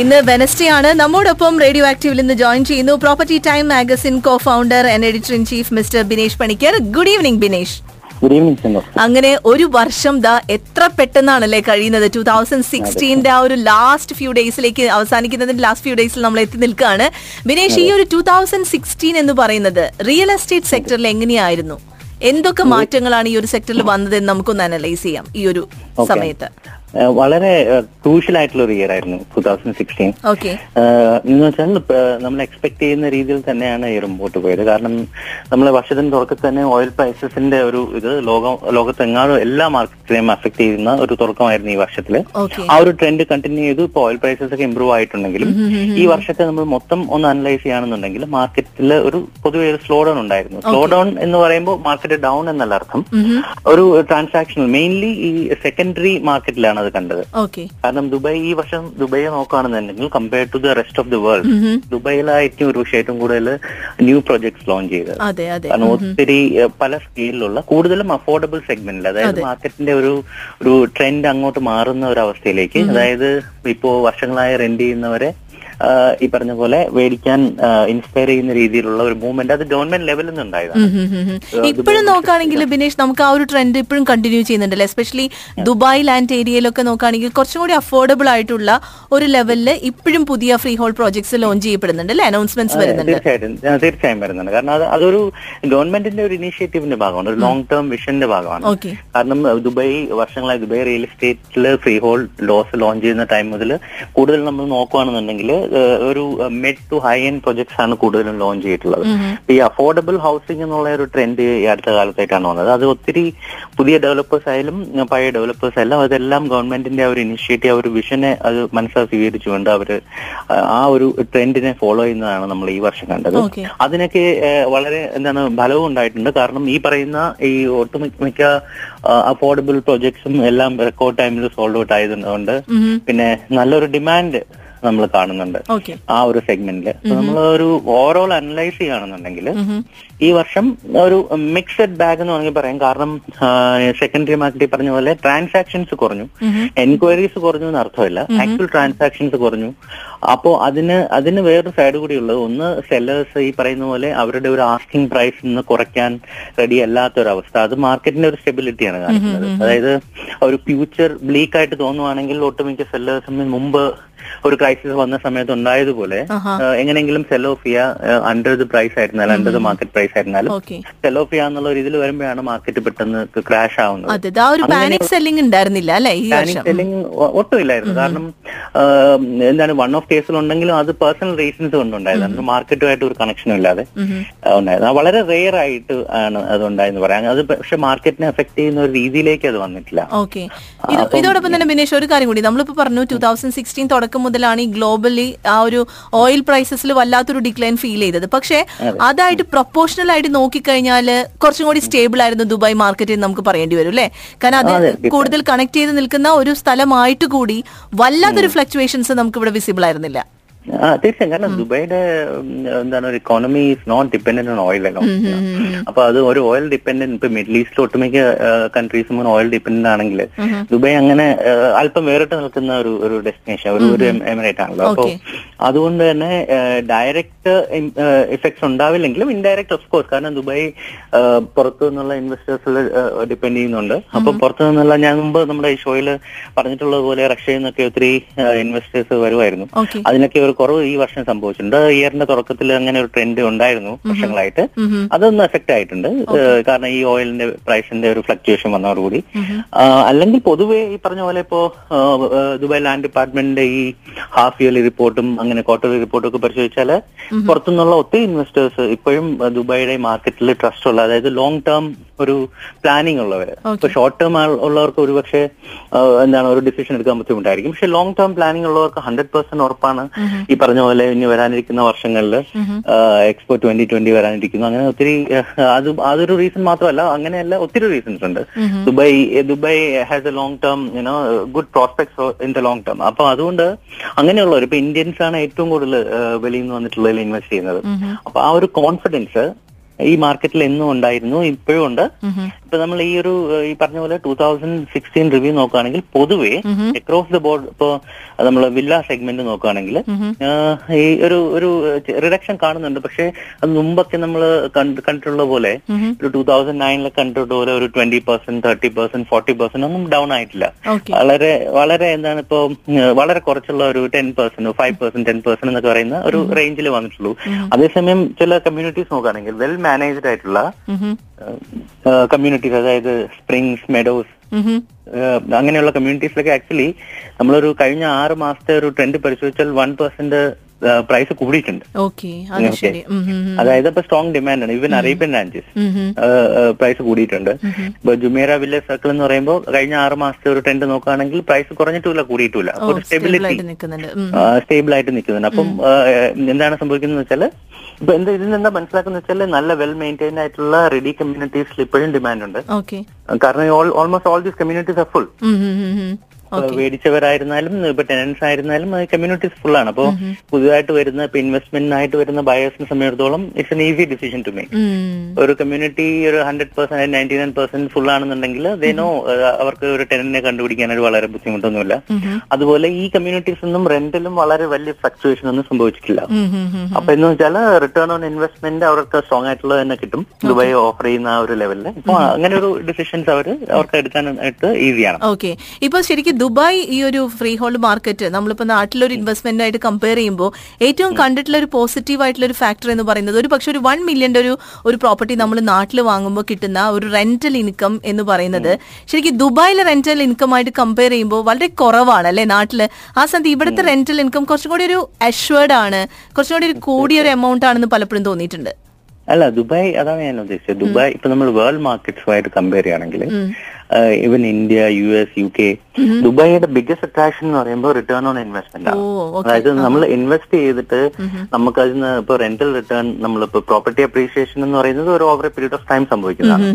ഇന്ന് വെനസ്ഡേ ആണ്. നമ്മോടൊപ്പം റേഡിയോ ആക്റ്റീവിൽ നിന്ന് ജോയിൻ ചെയ്യുന്നു property time magazine co founder and editor in chief mister Binesh Panicker good evening Binesh good evening അങ്ങനെ ഒരു വർഷം ദാ എത്ര പെട്ടെന്നാണല്ലേ കഴിയുന്നത്? ടൂ തൗസൻഡ് സിക്സ്റ്റീന്റെ ആ ഒരു ലാസ്റ്റ് ഫ്യൂ ഡേയ്സിലേക്ക് അവസാനിക്കുന്നതിന്റെ ലാസ്റ്റ് ഫ്യൂ ഡേയ്സിൽ നമ്മൾ എത്തി നിൽക്കുകയാണ്. ബിനേഷ് ഈ ഒരു ടൂ തൗസൻഡ് സിക്സ്റ്റീൻ എന്ന് പറയുന്നത് റിയൽ എസ്റ്റേറ്റ് സെക്ടറിൽ എങ്ങനെയായിരുന്നു? എന്തൊക്കെ മാറ്റങ്ങളാണ് ഈ ഒരു സെക്ടറിൽ വന്നതെന്ന് നമുക്കൊന്ന് അനലൈസ് ചെയ്യാം ഈ ഒരു സമയത്ത്. വളരെ ക്രൂഷ്യൽ ആയിട്ടുള്ള ഒരു ഇയർ ആയിരുന്നു ടൂ തൗസൻഡ് സിക്സ്റ്റീൻ എന്ന് വെച്ചാൽ നമ്മൾ എക്സ്പെക്ട് ചെയ്യുന്ന രീതിയിൽ തന്നെയാണ് ഇയർ മുമ്പോട്ട് പോയത്. കാരണം നമ്മൾ വർഷത്തിന്റെ തുടക്കത്തിൽ തന്നെ ഓയിൽ പ്രൈസസിന്റെ ഒരു ഇത് ലോകം ലോകത്തെങ്ങാനും എല്ലാ മാർക്കറ്റിനെയും അഫക്ട് ചെയ്യുന്ന ഒരു തുടക്കമായിരുന്നു ഈ വർഷത്തിൽ ആ ഒരു ട്രെൻഡ് കണ്ടിന്യൂ ചെയ്തു. ഇപ്പോൾ ഓയിൽ പ്രൈസസ് ഒക്കെ ഇമ്പ്രൂവ് ആയിട്ടുണ്ടെങ്കിലും ഈ വർഷത്തെ നമ്മൾ മൊത്തം ഒന്ന് അനലൈസ് ചെയ്യുകയാണെന്നുണ്ടെങ്കിൽ മാർക്കറ്റിൽ ഒരു പൊതുവെ ഒരു സ്ലോ ഡൗൺ ഉണ്ടായിരുന്നു. സ്ലോ ഡൗൺ എന്ന് പറയുമ്പോൾ മാർക്കറ്റ് ഡൗൺ എന്നല്ല അർത്ഥം. ഒരു ട്രാൻസാക്ഷണൽ മെയിൻലി ഈ സെക്കൻഡറി മാർക്കറ്റിലാണ് അത് കണ്ടത്. ഓക്കെ. കാരണം ദുബായ് ഈ വർഷം ദുബായ് നോക്കുകയാണെന്നുണ്ടെങ്കിൽ compare to the rest of the world ദുബായിലായിരിക്കും ഒരു പക്ഷേ ഏറ്റവും കൂടുതൽ ന്യൂ പ്രൊജക്ട്സ് ലോഞ്ച് ചെയ്തത്. കാരണം ഒത്തിരി പല സ്കെയിലുള്ള കൂടുതലും അഫോർഡബിൾ സെഗ്മെന്റിൽ അതായത് മാർക്കറ്റിന്റെ ഒരു ഒരു ട്രെൻഡ് അങ്ങോട്ട് മാറുന്ന ഒരു അവസ്ഥയിലേക്ക് അതായത് ഇപ്പോ വർഷങ്ങളായി റെന്റ് ചെയ്യുന്നവരെ ഈ പറഞ്ഞ പോലെ മേടിക്കാൻ ഇൻസ്പയർ ചെയ്യുന്ന രീതിയിലുള്ള ഒരു മൂവ്മെന്റ് അത് ഗവൺമെന്റ് ലെവലിൽ നിന്ന് ഉണ്ടായതാണ്. ഇപ്പോഴും നോക്കുകയാണെങ്കിൽ ബിനേഷ് നമുക്ക് ആ ഒരു ട്രെൻഡ് ഇപ്പോഴും കണ്ടിന്യൂ ചെയ്യുന്നുണ്ടല്ലോ? എസ്പെഷ്യലി ദുബായ് ലാൻഡ് ഏരിയയിലൊക്കെ നോക്കുകയാണെങ്കിൽ കുറച്ചും കൂടി അഫോർഡബിൾ ആയിട്ടുള്ള ഒരു ലെവലിൽ ഇപ്പോഴും പുതിയ ഫ്രീ ഹോൾ പ്രോജക്ട്സ് ലോഞ്ച് ചെയ്യപ്പെടുന്നുണ്ട് അല്ലെ? അനൗൺസ്മെന്റ്സ് വരുന്നുണ്ട്. തീർച്ചയായിട്ടും. ആ, തീർച്ചയായും വരുന്നുണ്ട്. കാരണം അത് അതൊരു ഗവൺമെന്റിന്റെ ഒരു ഇനീഷ്യേറ്റീവിന്റെ ഭാഗമാണ്. ഒരു ലോങ് ടേം വിഷന്റെ ഭാഗമാണ്. കാരണം ദുബായ് വർഷങ്ങളായി ദുബായ് റിയൽ എസ്റ്റേറ്റിൽ ഫ്രീ ഹോൾ ലോസ് ലോഞ്ച് ചെയ്യുന്ന ടൈം മുതൽ കൂടുതൽ നമ്മൾ നോക്കുകയാണെന്നുണ്ടെങ്കിൽ ഒരു mid to high end projects ആണ് കൂടുതലും ലോഞ്ച് ചെയ്തിട്ടുള്ളത്. ഈ അഫോർഡബിൾ ഹൗസിംഗ് എന്നുള്ള ഒരു ട്രെൻഡ് ഈ അടുത്ത കാലത്തായിട്ടാണ് വന്നത്. അത് ഒത്തിരി പുതിയ ഡെവലപ്പേഴ്സ് ആയാലും പഴയ ഡെവലപ്പേഴ്സ് ആയാലും അതെല്ലാം ഗവൺമെന്റിന്റെ ആ ഒരു ഇനിഷ്യേറ്റീവ് ആ ഒരു വിഷനെ അത് മനസ്സിലാക്കി സ്വീകരിച്ചുകൊണ്ട് അവർ ആ ഒരു ട്രെൻഡിനെ ഫോളോ ചെയ്യുന്നതാണ് നമ്മൾ ഈ വർഷം കണ്ടത്. അതിനൊക്കെ വളരെ എന്താണ് ഫലവും ഉണ്ടായിട്ടുണ്ട്. കാരണം ഈ പറയുന്ന ഈ ഒട്ടുമിക്ക അഫോർഡബിൾ പ്രൊജക്ട്സും എല്ലാം റെക്കോർഡ് ടൈമിൽ സോൾഡ് ഔട്ട് ആയതുകൊണ്ട് പിന്നെ നല്ലൊരു ഡിമാൻഡ് നമ്മൾ കാണുന്നുണ്ട്. ആ ഒരു സെഗ്മെന്റിൽ നമ്മൾ ഒരു ഓവറോൾ അനലൈസ് ചെയ്യുകയാണെന്നുണ്ടെങ്കിൽ ഈ വർഷം ഒരു മിക്സഡ് ബാഗ് എന്ന് വേണമെങ്കിൽ പറയാം. കാരണം സെക്കൻഡറി മാർക്കറ്റിൽ പറഞ്ഞ പോലെ ട്രാൻസാക്ഷൻസ് കുറഞ്ഞു. എൻക്വയറീസ് കുറഞ്ഞു എന്ന് അർത്ഥമില്ല. ആക്ച്വൽ ട്രാൻസാക്ഷൻസ് കുറഞ്ഞു. അപ്പോ അതിന് അതിന് വേറൊരു സൈഡ് കൂടി ഉള്ളത്. ഒന്ന് സെല്ലേഴ്സ് ഈ പറയുന്ന പോലെ അവരുടെ ഒരു ആസ്കിംഗ് പ്രൈസ് നിന്ന് കുറയ്ക്കാൻ റെഡി അല്ലാത്തൊരവസ്ഥ. അത് മാർക്കറ്റിന്റെ ഒരു സ്റ്റെബിലിറ്റിയാണ് കാണിക്കുന്നത്. അതായത് ഒരു ഫ്യൂച്ചർ ബ്ലീക്ക് ആയിട്ട് തോന്നുവാണെങ്കിൽ ഒട്ടുമിക്ക സെല്ലേഴ്സിന് മുമ്പ് ഒരു ക്രൈസിസ് വന്ന സമയത്ത് ഉണ്ടായതുപോലെ എങ്ങനെയെങ്കിലും സെൽ ഓഫ് ചെയ്യുക അണ്ടർ ദ പ്രൈസ് ആയിരുന്നാലും അണ്ടർ ദ മാർക്കറ്റ് പ്രൈസ് ആയിരുന്നാലും സെൽ ഓഫ് ചെയ്യാന്നുള്ള രീതിയിൽ വരുമ്പോഴാണ് മാർക്കറ്റ് പെട്ടെന്ന് ക്രാഷ് ആവുന്നത്. സെല്ലിംഗ് ഉണ്ടായിരുന്നില്ല അല്ലേ പാനിക് സെല്ലിംഗ് ഒട്ടും ഇല്ലായിരുന്നു കാരണം എന്താണ് വൺ ഓഫ് കേസിലുണ്ടെങ്കിലും അത് പേഴ്സണൽ റീസൺസ് കൊണ്ടുണ്ടായതാണ് മാർക്കറ്റുമായിട്ട് ഒരു കണക്ഷനും ഇല്ലാതെ ഉണ്ടായത്. വളരെ റെയർ ആയിട്ട് ആണ് അത് ഉണ്ടായെന്ന് പറയാം. അത് പക്ഷെ മാർക്കറ്റിനെ എഫക്ട് ചെയ്യുന്ന ഒരു രീതിയിലേക്ക് അത് വന്നിട്ടില്ല. ഓക്കെ. ഇത് ഇതോടൊപ്പം തന്നെ ബിനേഷ് ഒരു കാര്യം കൂടി. നമ്മളിപ്പോ പറഞ്ഞു ടൂ തൗസൻഡ് സിക്സ്റ്റീൻ തുടക്കം മുതലാണ് ഈ ഗ്ലോബലി ആ ഒരു ഓയിൽ പ്രൈസസിൽ വല്ലാത്തൊരു ഡിക്ലൈൻ ഫീൽ ചെയ്തത്. പക്ഷേ അതായിട്ട് പ്രൊപ്പോഷണൽ ആയിട്ട് നോക്കിക്കഴിഞ്ഞാൽ കുറച്ചും കൂടി സ്റ്റേബിൾ ആയിരുന്നു ദുബായ് മാർക്കറ്റ് നമുക്ക് പറയേണ്ടി വരും അല്ലെ? കാരണം അത് കൂടുതൽ കണക്ട് ചെയ്ത് നിൽക്കുന്ന ഒരു സ്ഥലമായിട്ട് കൂടി വല്ലാത്തൊരു ഫ്ലക്ച്വേഷൻസ് നമുക്ക് ഇവിടെ വിസിബിൾ ആയിരുന്നില്ല ആ തീർച്ചയായും. കാരണം ദുബൈയുടെ എന്താണ് ഒരു economy is not dependent on oil അല്ലോ അപ്പൊ അത് ഒരു ഓയിൽ ഡിപെൻഡന്റ് ഇപ്പൊ മിഡിൽ ഈസ്റ്റിൽ ഒട്ടുമിക്ക കൺട്രീസും ഓയിൽ ഡിപെൻഡന്റ് ആണെങ്കിൽ ദുബായ് അങ്ങനെ അല്പം വേറിട്ട് നിൽക്കുന്ന ഒരു ഒരു ഡെസ്റ്റിനേഷൻ ഒരു ഒരു എമിറേറ്റ് ആണല്ലോ. അപ്പൊ Okay. അതുകൊണ്ട് തന്നെ ഡയറക്റ്റ് ഇഫക്ട്സ് ഉണ്ടാവില്ലെങ്കിലും ഇൻഡയറക്റ്റ് ഓഫ് കോഴ്സ് കാരണം ദുബായ് പുറത്തു നിന്നുള്ള ഇൻവെസ്റ്റേഴ്സിൽ ഡിപ്പെൻഡ് ചെയ്യുന്നുണ്ട്. അപ്പൊ പുറത്തു നിന്നുള്ള ഞാൻ മുമ്പ് നമ്മുടെ ഈ ഷോയിൽ പറഞ്ഞിട്ടുള്ളത് പോലെ റഷ്യയിൽ നിന്നൊക്കെ ഒത്തിരി ഇൻവെസ്റ്റേഴ്സ് വരുമായിരുന്നു. അതിനൊക്കെ ഒരു കുറവ് ഈ വർഷം സംഭവിച്ചിട്ടുണ്ട്. ഇയറിന്റെ തുടക്കത്തിൽ അങ്ങനെ ഒരു ട്രെൻഡ് ഉണ്ടായിരുന്നു വർഷങ്ങളായിട്ട്. അതൊന്നും എഫക്ട് ആയിട്ടുണ്ട്. കാരണം ഈ ഓയിലിന്റെ പ്രൈസിന്റെ ഒരു ഫ്ലക്ച്വേഷൻ വന്നതോടുകൂടി. അല്ലെങ്കിൽ പൊതുവേ ഈ പറഞ്ഞ പോലെ ഇപ്പോ ദുബായ് ലാൻഡ് ഡിപ്പാർട്ട്മെന്റിന്റെ ഈ ഹാഫ് ഇയർലി റിപ്പോർട്ടും അങ്ങനെ ക്വാർട്ടറി റിപ്പോർട്ടൊക്കെ ഒക്കെ പരിശോധിച്ചാൽ പുറത്തുനിന്നുള്ള ഒത്തിരി ഇൻവെസ്റ്റേഴ്സ് ഇപ്പോഴും ദുബായിയുടെ മാർക്കറ്റിൽ ട്രസ്റ്റ് ഉള്ള അതായത് ലോങ് ടേം ഒരു പ്ലാനിങ് ഉള്ളവര്. ഇപ്പൊ ഷോർട്ട് ടേം ഉള്ളവർക്ക് ഒരു പക്ഷേ എന്താണ് ഒരു ഡിസിഷൻ എടുക്കാൻ ബുദ്ധിമുട്ടായിരിക്കും. പക്ഷെ ലോങ് ടേം പ്ലാനിങ് ഉള്ളവർക്ക് ഹൺഡ്രഡ് പെർസെന്റ് ഉറപ്പാണ്. ഈ പറഞ്ഞ പോലെ ഇനി വരാനിരിക്കുന്ന വർഷങ്ങളിൽ എക്സ്പോ ട്വന്റി ട്വന്റി വരാനിരിക്കുന്നു. അങ്ങനെ ഒത്തിരി അത് അതൊരു റീസൺ മാത്രമല്ല അങ്ങനെയല്ല ഒത്തിരി റീസൺസ് ഉണ്ട്. Dubai Dubai has a long term you know good prospects in the long term അപ്പൊ അതുകൊണ്ട് അങ്ങനെയുള്ളവർ ഇപ്പൊ ഇന്ത്യൻസ് ആണ് ഏറ്റവും കൂടുതൽ വെളിയിൽ നിന്ന് വന്നിട്ടുള്ളതിൽ ഇൻവെസ്റ്റ് ചെയ്യുന്നത്. അപ്പൊ ആ ഒരു കോൺഫിഡൻസ് ഈ മാർക്കറ്റിൽ എന്നും ഉണ്ടായിരുന്നു ഇപ്പോഴും ഉണ്ട്. ഇപ്പൊ നമ്മൾ ഈ ഒരു ഈ പറഞ്ഞ പോലെ ടൂ തൗസൻഡ് സിക്സ്റ്റീൻ റിവ്യൂ നോക്കുകയാണെങ്കിൽ പൊതുവെ അക്രോസ് ദ ബോർഡ് ഇപ്പോ നമ്മൾ വില്ല സെഗ്മെന്റ് നോക്കുകയാണെങ്കിൽ ഈ ഒരു ഒരു റിഡക്ഷൻ കാണുന്നുണ്ട്. പക്ഷെ അത് മുമ്പൊക്കെ നമ്മൾ കണ്ടിട്ടുള്ള പോലെ ഒരു ടൂ തൗസൻഡ് നയനിലെ കണ്ടിട്ടുള്ള പോലെ ഒരു twenty percent thirty percent forty percent ഒന്നും ഡൗൺ ആയിട്ടില്ല. വളരെ വളരെ എന്താണ് ഇപ്പോ വളരെ കുറച്ചുള്ള ഒരു ten percent five percent ten percent എന്നൊക്കെ പറയുന്ന ഒരു റേഞ്ചിൽ വന്നിട്ടുള്ളൂ. അതേസമയം ചില കമ്മ്യൂണിറ്റീസ് നോക്കുകയാണെങ്കിൽ വെൽ മാനേജ്ഡ് ആയിട്ടുള്ള കമ്മ്യൂണിറ്റീസ് അതായത് സ്പ്രിങ്സ് മെഡോസ് അങ്ങനെയുള്ള കമ്മ്യൂണിറ്റീസിലൊക്കെ ആക്ച്വലി നമ്മളൊരു കഴിഞ്ഞ ആറ് മാസത്തെ ഒരു ട്രെൻഡ് പരിശോധിച്ചാൽ വൺ പെർസെന്റ് പ്രൈസ് കൂടിയിട്ടുണ്ട്. അതായത് ഇപ്പൊ സ്ട്രോങ് ഡിമാൻഡ് ആണ്. ഈവൻ അറേബ്യൻ ഉം. പ്രൈസ് കൂടിയിട്ടുണ്ട്. ഇപ്പൊ ജുമേറ വില്ലേജ് സർക്കിൾ എന്ന് പറയുമ്പോൾ കഴിഞ്ഞ ആറ് മാസത്തെ ഒരു ട്രെൻഡ് നോക്കുകയാണെങ്കിൽ പ്രൈസ് കുറഞ്ഞിട്ടില്ല കൂടിയിട്ടില്ല സ്റ്റേബിലിറ്റി ഒരു സ്റ്റെബിലിറ്റി ഉം. സ്റ്റേബിൾ ആയിട്ട് നിൽക്കുന്നുണ്ട്. അപ്പം എന്താണ് സംഭവിക്കുന്നത് വെച്ചാൽ ഇപ്പൊ എന്താ ഇതിൽ നിന്ന് മനസ്സിലാക്കുന്ന വെച്ചാൽ വെച്ചാൽ നല്ല വെൽ മെയിന്റൈൻ ആയിട്ടുള്ള റെഡി കമ്മ്യൂണിറ്റീസിൽ ഇപ്പോഴും ഡിമാൻഡ് ഉണ്ട്. കാരണം almost all these communities are full. മേടിച്ചവരായിരുന്നാലും ഇപ്പൊ ടെനൻസ് ആയിരുന്നാലും കമ്മ്യൂണിറ്റീസ് ഫുൾ ആണ്. അപ്പോൾ പുതുതായിട്ട് വരുന്ന ഇപ്പൊ ഇൻവെസ്റ്റ്മെന്റിനായിട്ട് വരുന്ന ബയേഴ്സിനെ സംബന്ധിച്ചിടത്തോളം it's an easy decision to make ഒരു കമ്മ്യൂണിറ്റി ഒരു hundred percent ninety nine percent full ആണെന്നുണ്ടെങ്കിൽ ദേ നോ അവർക്ക് ഒരു ടെനന്റിനെ കണ്ടുപിടിക്കാൻ ഒരു വളരെ ബുദ്ധിമുട്ടൊന്നുമില്ല. അതുപോലെ ഈ കമ്മ്യൂണിറ്റീസ് ഒന്നും റെന്റിലും വളരെ വലിയ ഫ്ലക്ച്വേഷൻ ഒന്നും സംഭവിച്ചിട്ടില്ല. അപ്പൊ എന്ന് വെച്ചാൽ റിട്ടേൺ ഓൺ ഇൻവെസ്റ്റ്മെന്റ് അവർക്ക് സ്ട്രോങ് ആയിട്ടുള്ളത് തന്നെ കിട്ടും. ദുബായ് ഓഫർ ചെയ്യുന്ന ആ ഒരു ലെവലിൽ ഇപ്പൊ അങ്ങനെ ഒരു ഡിസിഷൻസ് അവർ അവർക്ക് എടുക്കാനായിട്ട് ഈസിയാണ് ഓക്കെ. ഇപ്പൊ ശരിക്കും ദുബായ് ഈ ഒരു ഫ്രീ ഹോൾഡ് മാർക്കറ്റ് നമ്മളിപ്പോ നാട്ടിലൊരു ഇൻവെസ്റ്റ്മെന്റ് ആയിട്ട് കമ്പയർ ചെയ്യുമ്പോൾ ഏറ്റവും കണ്ടിട്ടുള്ള ഒരു പോസിറ്റീവ് ആയിട്ടുള്ള ഒരു ഫാക്ടർ എന്ന് പറയുന്നത് ഒരു പക്ഷെ ഒരു വൺ മില്യന്റെ ഒരു ഒരു പ്രോപ്പർട്ടി നമ്മൾ നാട്ടിൽ വാങ്ങുമ്പോൾ കിട്ടുന്ന ഒരു റെന്റൽ ഇൻകം എന്ന് പറയുന്നത്. ശരിക്കും ദുബായിലെ റെന്റൽ ഇൻകം ആയിട്ട് കമ്പയർ ചെയ്യുമ്പോൾ വളരെ കുറവാണ് അല്ലെ നാട്ടിൽ ആ സമയത്ത് ഇവിടുത്തെ റെന്റൽ ഇൻകം കുറച്ചും കൂടി ഒരു അഷ്വേർഡ് ആണ്. കുറച്ചും കൂടി ഒരു കൂടിയ ഒരു എമൗണ്ട് ആണെന്ന് പലപ്പോഴും തോന്നിയിട്ടുണ്ട്. അല്ല ദുബായ് അതാണ് ഞാൻ ഉദ്ദേശിച്ചത്. ദുബായ് ഇപ്പൊ നമ്മൾ വേൾഡ് മാർക്കറ്റ്സുമായിട്ട് കമ്പയർ ചെയ്യുകയാണെങ്കിൽ even India U S U K ദുബായിയുടെ biggest attraction എന്ന് പറയുമ്പോൾ റിട്ടേൺ ഓൺ ഇൻവെസ്റ്റ്മെന്റ് ആണ്. അതായത് നമ്മൾ ഇൻവെസ്റ്റ് ചെയ്തിട്ട് നമുക്ക് അതിൽ നിന്ന് ഇപ്പൊ റെന്റൽ റിട്ടേൺ നമ്മളിപ്പോ പ്രോപ്പർട്ടി അപ്രീഷിയേഷൻ എന്ന് പറയുന്നത് ഒരു ഓവർ പീരീഡ് ഓഫ് ടൈം സംഭവിക്കുന്നതാണ്.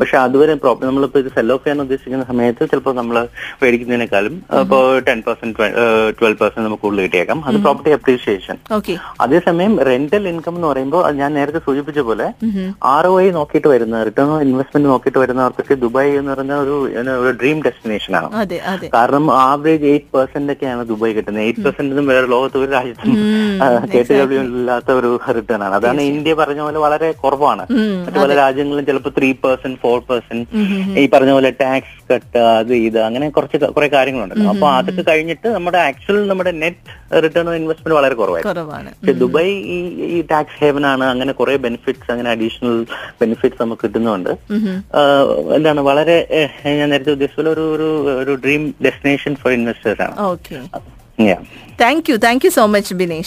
പക്ഷെ അതുവരെ നമ്മളിപ്പോ ഇത് സെൽ ഓഫ് ചെയ്യാൻ ഉദ്ദേശിക്കുന്ന സമയത്ത് ചിലപ്പോൾ നമ്മൾ മേടിക്കുന്നതിനേക്കാളും ഇപ്പോൾ ടെൻ പെർസെന്റ് ട്വൽവ് പെർസെന്റ് നമുക്ക് കൂടുതൽ കിട്ടിയേക്കാം. അത് പ്രോപ്പർട്ടി അപ്രീഷിയേഷൻ അതേസമയം റെന്റൽ ഇൻകം എന്ന് പറയുമ്പോൾ ഞാൻ നേരത്തെ സൂചിപ്പിച്ച പോലെ ആർ ഒ ഐ നോക്കിയിട്ട് വരുന്ന റിട്ടേൺ ഓൺ ഇൻവെസ്റ്റ്മെന്റ് നോക്കിയിട്ട് വരുന്നവർക്കൊക്കെ ദുബായ് എന്ന് പറയുന്ന ഒരു ഒരു ഡ്രീം ഡെസ്റ്റിനേഷൻ ആണ്. കാരണം ആവറേജ് എയ്റ്റ് പെർസെന്റ് ഒക്കെയാണ് ദുബായ് കിട്ടുന്നത്. എയ്റ്റ് പെർസെന്റ് വേറെ ലോകത്ത് ഒരു രാജ്യത്തും ഉം, ഇല്ലാത്ത ഒരു റിട്ടേൺ ആണ് അതാണ് ഇന്ത്യ പറഞ്ഞ പോലെ വളരെ കുറവാണ്. മറ്റു പല രാജ്യങ്ങളും ചിലപ്പോൾ ത്രീ പെർസെന്റ് ഫോർ പെർസെന്റ് ഈ പറഞ്ഞ പോലെ ടാക്സ് കട്ട് അത് ഇത് അങ്ങനെ കുറച്ച് കുറെ കാര്യങ്ങളുണ്ടല്ലോ. അപ്പൊ അതൊക്കെ കഴിഞ്ഞിട്ട് നമ്മുടെ ആക്ച്വൽ നമ്മുടെ നെറ്റ് റിട്ടേൺ ഇൻവെസ്റ്റ്മെന്റ് വളരെ കുറവായിരുന്നു. പക്ഷെ ദുബായ് ഈ ഈ ടാക്സ് ഹേവൻ ആണ്. അങ്ങനെ കുറെ ബെനിഫിറ്റ്സ് അങ്ങനെ അഡീഷണൽ ബെനിഫിറ്റ്സ് നമുക്ക് കിട്ടുന്നുണ്ട്. എന്താണ് വളരെ ഞാൻ നേരത്തെ ഉദ്ദേശിച്ച ഒരു ഒരു ഒരു ഡ്രീം ഡെസ്റ്റിനേഷൻ ഫോർ ഇൻവെസ്റ്റേഴ്സ് ആണ്. Okay. Thank you thank you so much Binesh